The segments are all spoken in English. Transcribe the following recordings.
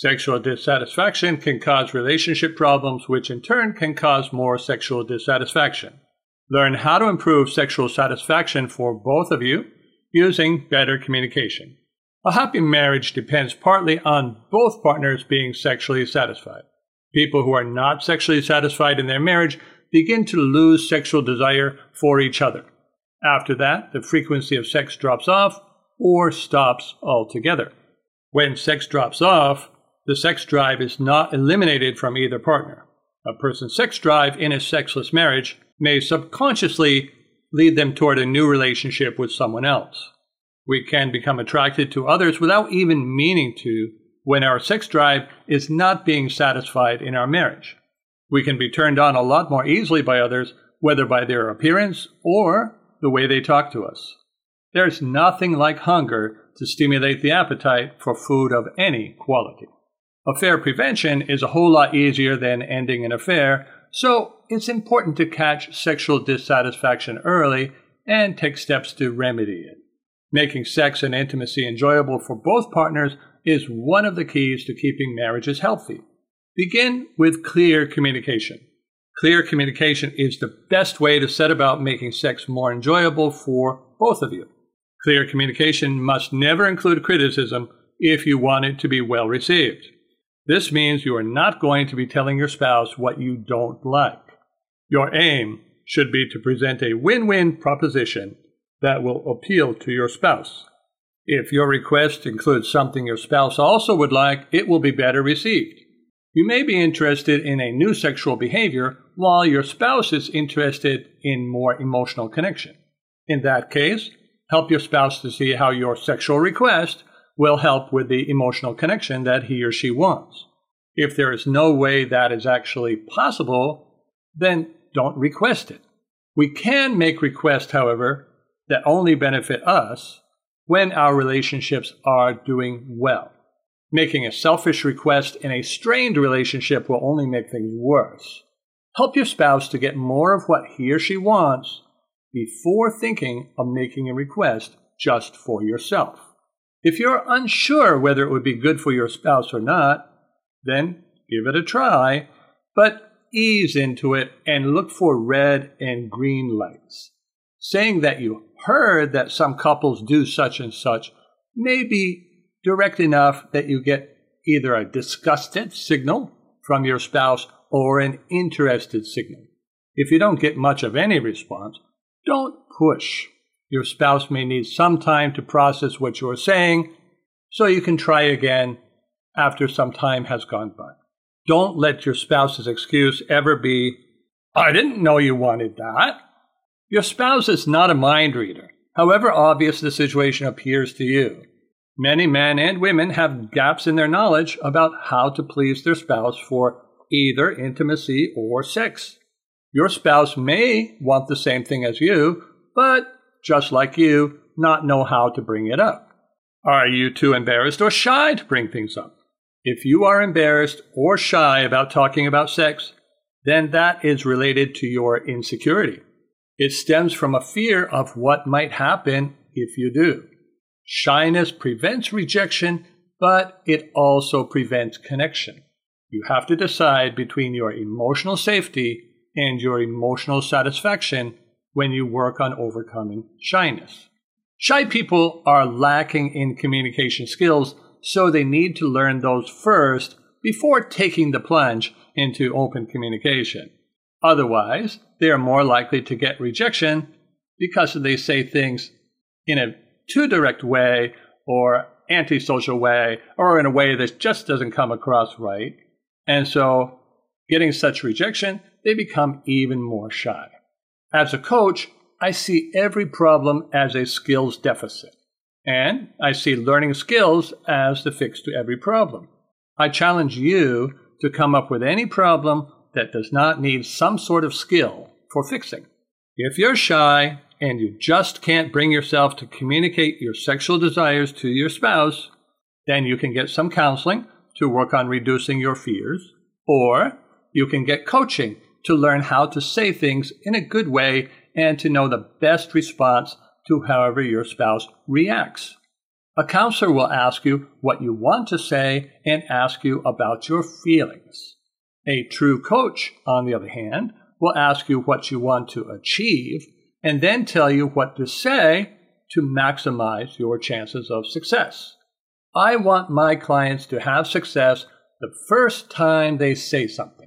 Sexual dissatisfaction can cause relationship problems, which in turn can cause more sexual dissatisfaction. Learn how to improve sexual satisfaction for both of you using better communication. A happy marriage depends partly on both partners being sexually satisfied. People who are not sexually satisfied in their marriage begin to lose sexual desire for each other. After that, the frequency of sex drops off or stops altogether. When sex drops off, the sex drive is not eliminated from either partner. A person's sex drive in a sexless marriage may subconsciously lead them toward a new relationship with someone else. We can become attracted to others without even meaning to when our sex drive is not being satisfied in our marriage. We can be turned on a lot more easily by others, whether by their appearance or the way they talk to us. There's nothing like hunger to stimulate the appetite for food of any quality. Affair prevention is a whole lot easier than ending an affair, so it's important to catch sexual dissatisfaction early and take steps to remedy it. Making sex and intimacy enjoyable for both partners is one of the keys to keeping marriages healthy. Begin with clear communication. Clear communication is the best way to set about making sex more enjoyable for both of you. Clear communication must never include criticism if you want it to be well received. This means you are not going to be telling your spouse what you don't like. Your aim should be to present a win win proposition that will appeal to your spouse. If your request includes something your spouse also would like, it will be better received. You may be interested in a new sexual behavior while your spouse is interested in more emotional connection. In that case, help your spouse to see how your sexual request will help with the emotional connection that he or she wants. If there is no way that is actually possible, then don't request it. We can make requests, however, that only benefit us when our relationships are doing well. Making a selfish request in a strained relationship will only make things worse. Help your spouse to get more of what he or she wants before thinking of making a request just for yourself. If you're unsure whether it would be good for your spouse or not, then give it a try, but ease into it and look for red and green lights. Saying that you heard that some couples do such and such may be direct enough that you get either a disgusted signal from your spouse or an interested signal. If you don't get much of any response, don't push. Your spouse may need some time to process what you're saying, so you can try again after some time has gone by. Don't let your spouse's excuse ever be, I didn't know you wanted that. Your spouse is not a mind reader, however obvious the situation appears to you. Many men and women have gaps in their knowledge about how to please their spouse for either intimacy or sex. Your spouse may want the same thing as you, but just like you, not know how to bring it up. Are you too embarrassed or shy to bring things up? If you are embarrassed or shy about talking about sex, then that is related to your insecurity. It stems from a fear of what might happen if you do. Shyness prevents rejection, but it also prevents connection. You have to decide between your emotional safety and your emotional satisfaction when you work on overcoming shyness. Shy people are lacking in communication skills, so they need to learn those first before taking the plunge into open communication. Otherwise, they are more likely to get rejection because they say things in a too direct way or antisocial way or in a way that just doesn't come across right. And so, getting such rejection, they become even more shy. As a coach, I see every problem as a skills deficit, and I see learning skills as the fix to every problem. I challenge you to come up with any problem that does not need some sort of skill for fixing. If you're shy and you just can't bring yourself to communicate your sexual desires to your spouse, then you can get some counseling to work on reducing your fears, or you can get coaching to learn how to say things in a good way and to know the best response to however your spouse reacts. A counselor will ask you what you want to say and ask you about your feelings. A true coach, on the other hand, will ask you what you want to achieve and then tell you what to say to maximize your chances of success. I want my clients to have success the first time they say something.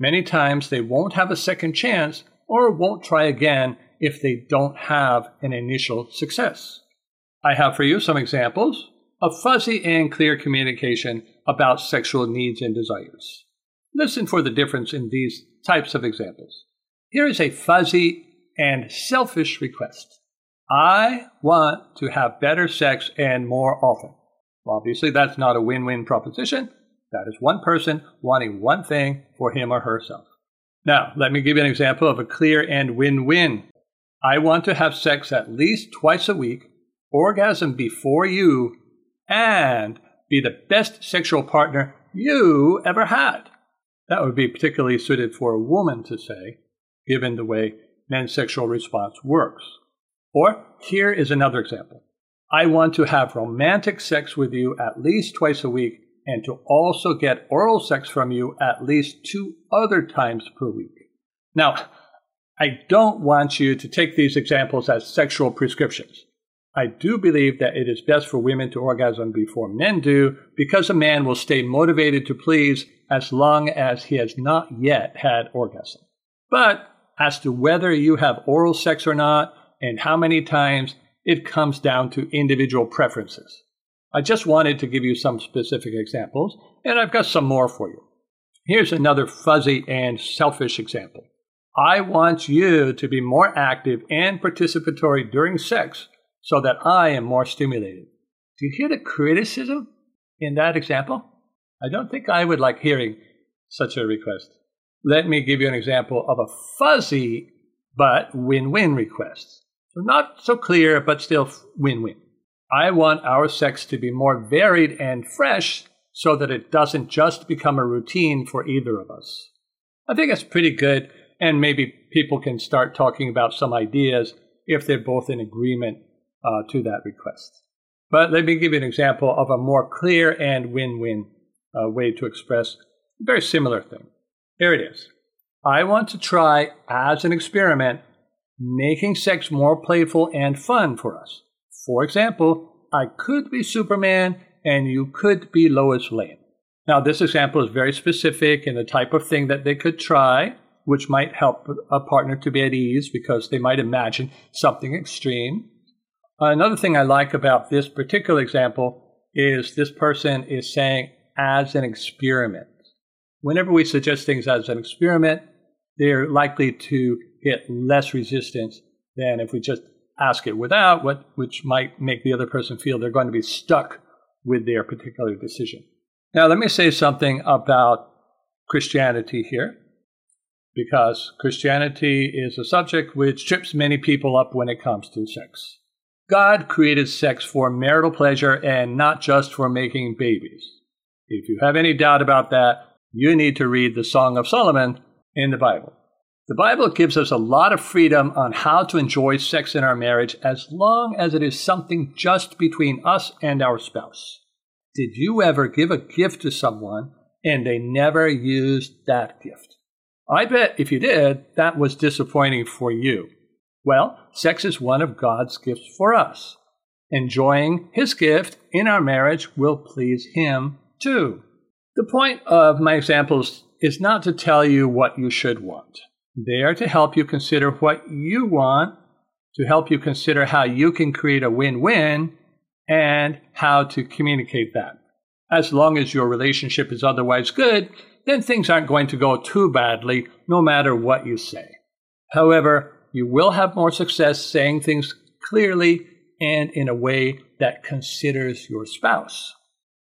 Many times they won't have a second chance or won't try again if they don't have an initial success. I have for you some examples of fuzzy and clear communication about sexual needs and desires. Listen for the difference in these types of examples. Here is a fuzzy and selfish request. I want to have better sex and more often. Well, Obviously, that's not a win win proposition. That is one person wanting one thing for him or herself. Now, let me give you an example of a clear and win win. I want to have sex at least twice a week, orgasm before you, and be the best sexual partner you ever had. That would be particularly suited for a woman to say, given the way men's sexual response works. Or here is another example. I want to have romantic sex with you at least twice a week and to also get oral sex from you at least two other times per week. Now, I don't want you to take these examples as sexual prescriptions. I do believe that it is best for women to orgasm before men do because a man will stay motivated to please as long as he has not yet had orgasm. But as to whether you have oral sex or not and how many times, it comes down to individual preferences. I just wanted to give you some specific examples, and I've got some more for you. Here's another fuzzy and selfish example. I want you to be more active and participatory during sex so that I am more stimulated. Do you hear the criticism in that example? I don't think I would like hearing such a request. Let me give you an example of a fuzzy but win win request. So, not so clear, but still win win. I want our sex to be more varied and fresh so that it doesn't just become a routine for either of us. I think that's pretty good, and maybe people can start talking about some ideas if they're both in agreement uh, to that request. But let me give you an example of a more clear and win win uh, way to express a very similar thing. Here it is. I want to try, as an experiment, making sex more playful and fun for us. For example, I could be Superman and you could be Lois Lane. Now, this example is very specific in the type of thing that they could try, which might help a partner to be at ease because they might imagine something extreme. Another thing I like about this particular example is this person is saying as an experiment. Whenever we suggest things as an experiment, they're likely to get less resistance than if we just ask it without, what, which might make the other person feel they're going to be stuck with their particular decision. Now, let me say something about Christianity here, because Christianity is a subject which trips many people up when it comes to sex. God created sex for marital pleasure and not just for making babies. If you have any doubt about that, you need to read the Song of Solomon in the Bible. The Bible gives us a lot of freedom on how to enjoy sex in our marriage as long as it is something just between us and our spouse. Did you ever give a gift to someone and they never used that gift? I bet if you did, that was disappointing for you. Well, sex is one of God's gifts for us. Enjoying His gift in our marriage will please Him too. The point of my examples is not to tell you what you should want. They are to help you consider what you want, to help you consider how you can create a win win, and how to communicate that. As long as your relationship is otherwise good, then things aren't going to go too badly, no matter what you say. However, you will have more success saying things clearly and in a way that considers your spouse.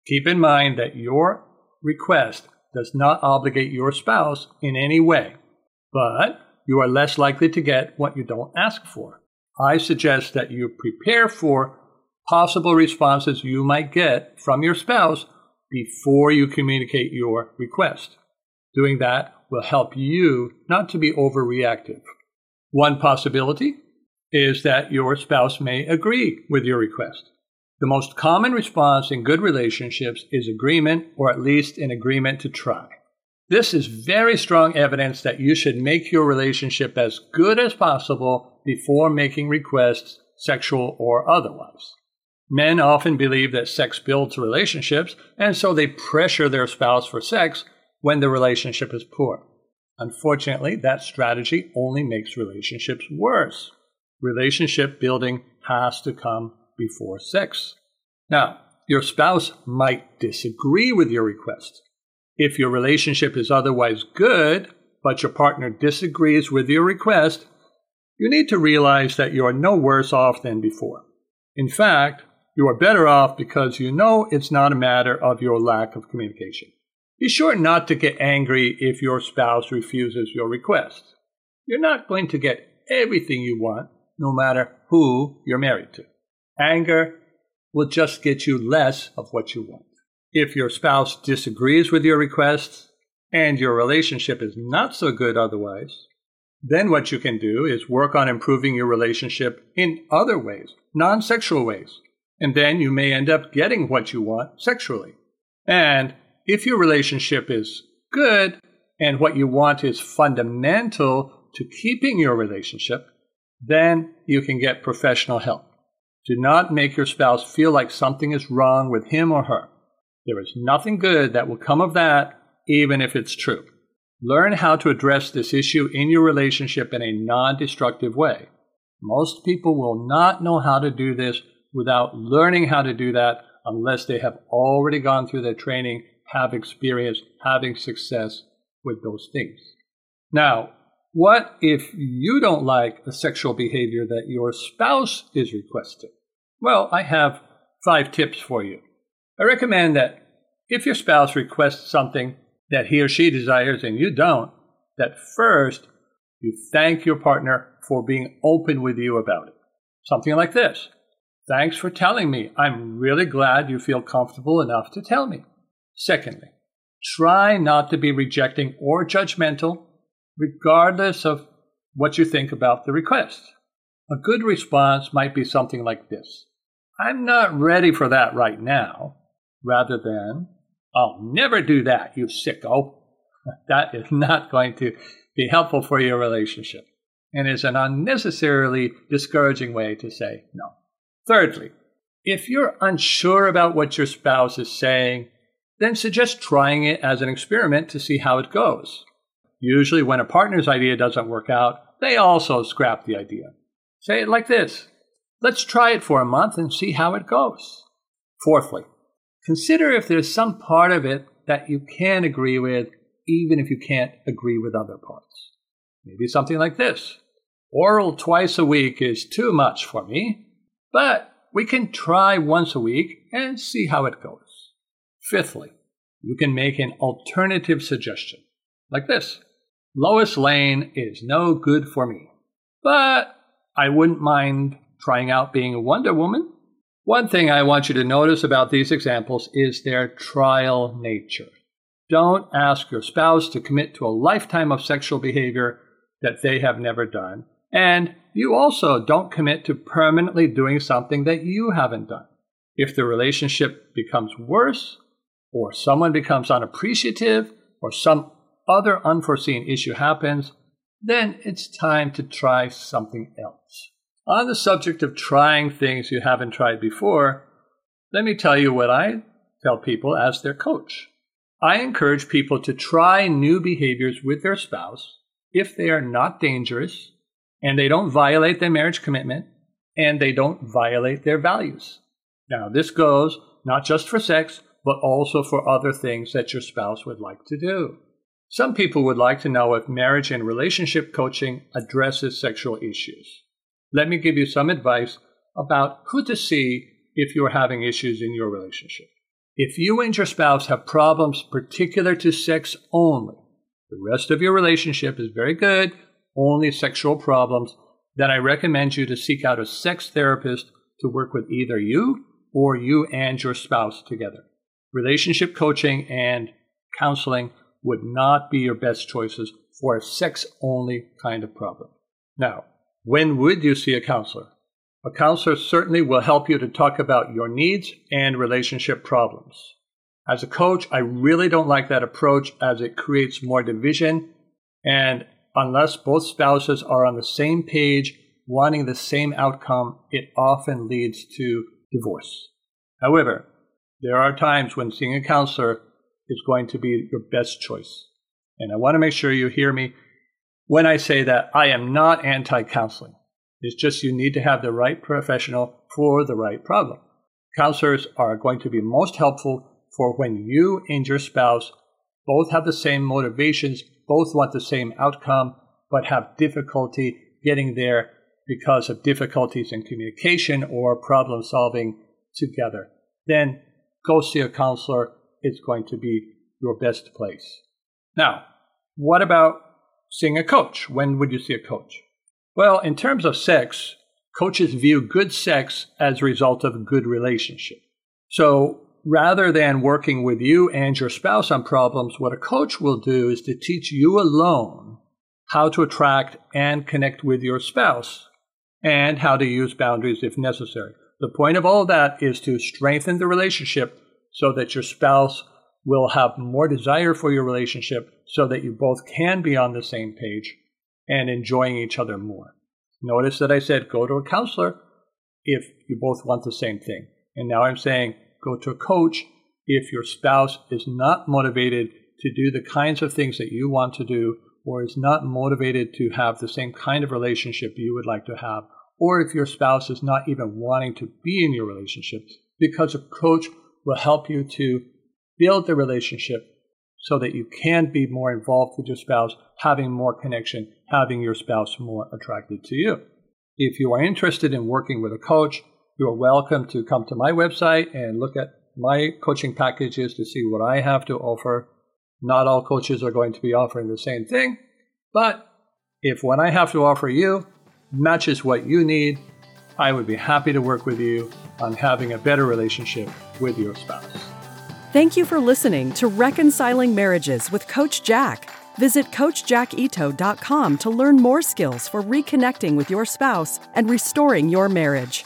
Keep in mind that your request does not obligate your spouse in any way, but you are less likely to get what you don't ask for. I suggest that you prepare for possible responses you might get from your spouse before you communicate your request. Doing that will help you not to be overreactive. One possibility is that your spouse may agree with your request. The most common response in good relationships is agreement, or at least an agreement to try. This is very strong evidence that you should make your relationship as good as possible before making requests, sexual or otherwise. Men often believe that sex builds relationships, and so they pressure their spouse for sex when the relationship is poor. Unfortunately, that strategy only makes relationships worse. Relationship building has to come before sex. Now, your spouse might disagree with your request. If your relationship is otherwise good, but your partner disagrees with your request, you need to realize that you are no worse off than before. In fact, you are better off because you know it's not a matter of your lack of communication. Be sure not to get angry if your spouse refuses your request. You're not going to get everything you want, no matter who you're married to. Anger will just get you less of what you want. If your spouse disagrees with your request and your relationship is not so good otherwise, then what you can do is work on improving your relationship in other ways, non sexual ways. And then you may end up getting what you want sexually. And if your relationship is good and what you want is fundamental to keeping your relationship, then you can get professional help. Do not make your spouse feel like something is wrong with him or her. There is nothing good that will come of that, even if it's true. Learn how to address this issue in your relationship in a non destructive way. Most people will not know how to do this without learning how to do that unless they have already gone through their training have experience having success with those things. Now, what if you don't like a sexual behavior that your spouse is requesting? Well, I have five tips for you. I recommend that if your spouse requests something that he or she desires and you don't, that first you thank your partner for being open with you about it. Something like this Thanks for telling me. I'm really glad you feel comfortable enough to tell me. Secondly, try not to be rejecting or judgmental, regardless of what you think about the request. A good response might be something like this I'm not ready for that right now, rather than, I'll never do that, you sicko. That is not going to be helpful for your relationship and is an unnecessarily discouraging way to say no. Thirdly, if you're unsure about what your spouse is saying, then suggest trying it as an experiment to see how it goes. Usually, when a partner's idea doesn't work out, they also scrap the idea. Say it like this Let's try it for a month and see how it goes. Fourthly, consider if there's some part of it that you can agree with, even if you can't agree with other parts. Maybe something like this Oral twice a week is too much for me, but we can try once a week and see how it goes. Fifthly, you can make an alternative suggestion, like this Lois Lane is no good for me, but I wouldn't mind trying out being a Wonder Woman. One thing I want you to notice about these examples is their trial nature. Don't ask your spouse to commit to a lifetime of sexual behavior that they have never done. And you also don't commit to permanently doing something that you haven't done. If the relationship becomes worse, or someone becomes unappreciative, or some other unforeseen issue happens, then it's time to try something else. On the subject of trying things you haven't tried before, let me tell you what I tell people as their coach. I encourage people to try new behaviors with their spouse if they are not dangerous and they don't violate their marriage commitment and they don't violate their values. Now, this goes not just for sex, but also for other things that your spouse would like to do. Some people would like to know if marriage and relationship coaching addresses sexual issues. Let me give you some advice about who to see if you're having issues in your relationship. If you and your spouse have problems particular to sex only, the rest of your relationship is very good, only sexual problems, then I recommend you to seek out a sex therapist to work with either you or you and your spouse together. Relationship coaching and counseling would not be your best choices for a sex only kind of problem. Now, when would you see a counselor? A counselor certainly will help you to talk about your needs and relationship problems. As a coach, I really don't like that approach as it creates more division. And unless both spouses are on the same page, wanting the same outcome, it often leads to divorce. However, there are times when seeing a counselor is going to be your best choice. And I want to make sure you hear me when I say that I am not anti counseling. It's just you need to have the right professional for the right problem. Counselors are going to be most helpful for when you and your spouse both have the same motivations, both want the same outcome, but have difficulty getting there because of difficulties in communication or problem solving together. Then go see a counselor. It's going to be your best place. Now, what about seeing a coach? When would you see a coach? Well, in terms of sex, coaches view good sex as a result of a good relationship. So rather than working with you and your spouse on problems, what a coach will do is to teach you alone how to attract and connect with your spouse and how to use boundaries if necessary. The point of all that is to strengthen the relationship so that your spouse will have more desire for your relationship so that you both can be on the same page and enjoying each other more. Notice that I said go to a counselor if you both want the same thing. And now I'm saying go to a coach if your spouse is not motivated to do the kinds of things that you want to do or is not motivated to have the same kind of relationship you would like to have, or if your spouse is not even wanting to be in your relationship, because a coach will help you to build the relationship so that you can be more involved with your spouse, having more connection, having your spouse more attracted to you. If you are interested in working with a coach, you are welcome to come to my website and look at my coaching packages to see what I have to offer. Not all coaches are going to be offering the same thing, but if what I have to offer you matches what you need, I would be happy to work with you on having a better relationship with your spouse. Thank you for listening to Reconciling Marriages with Coach Jack. Visit CoachJackIto.com to learn more skills for reconnecting with your spouse and restoring your marriage.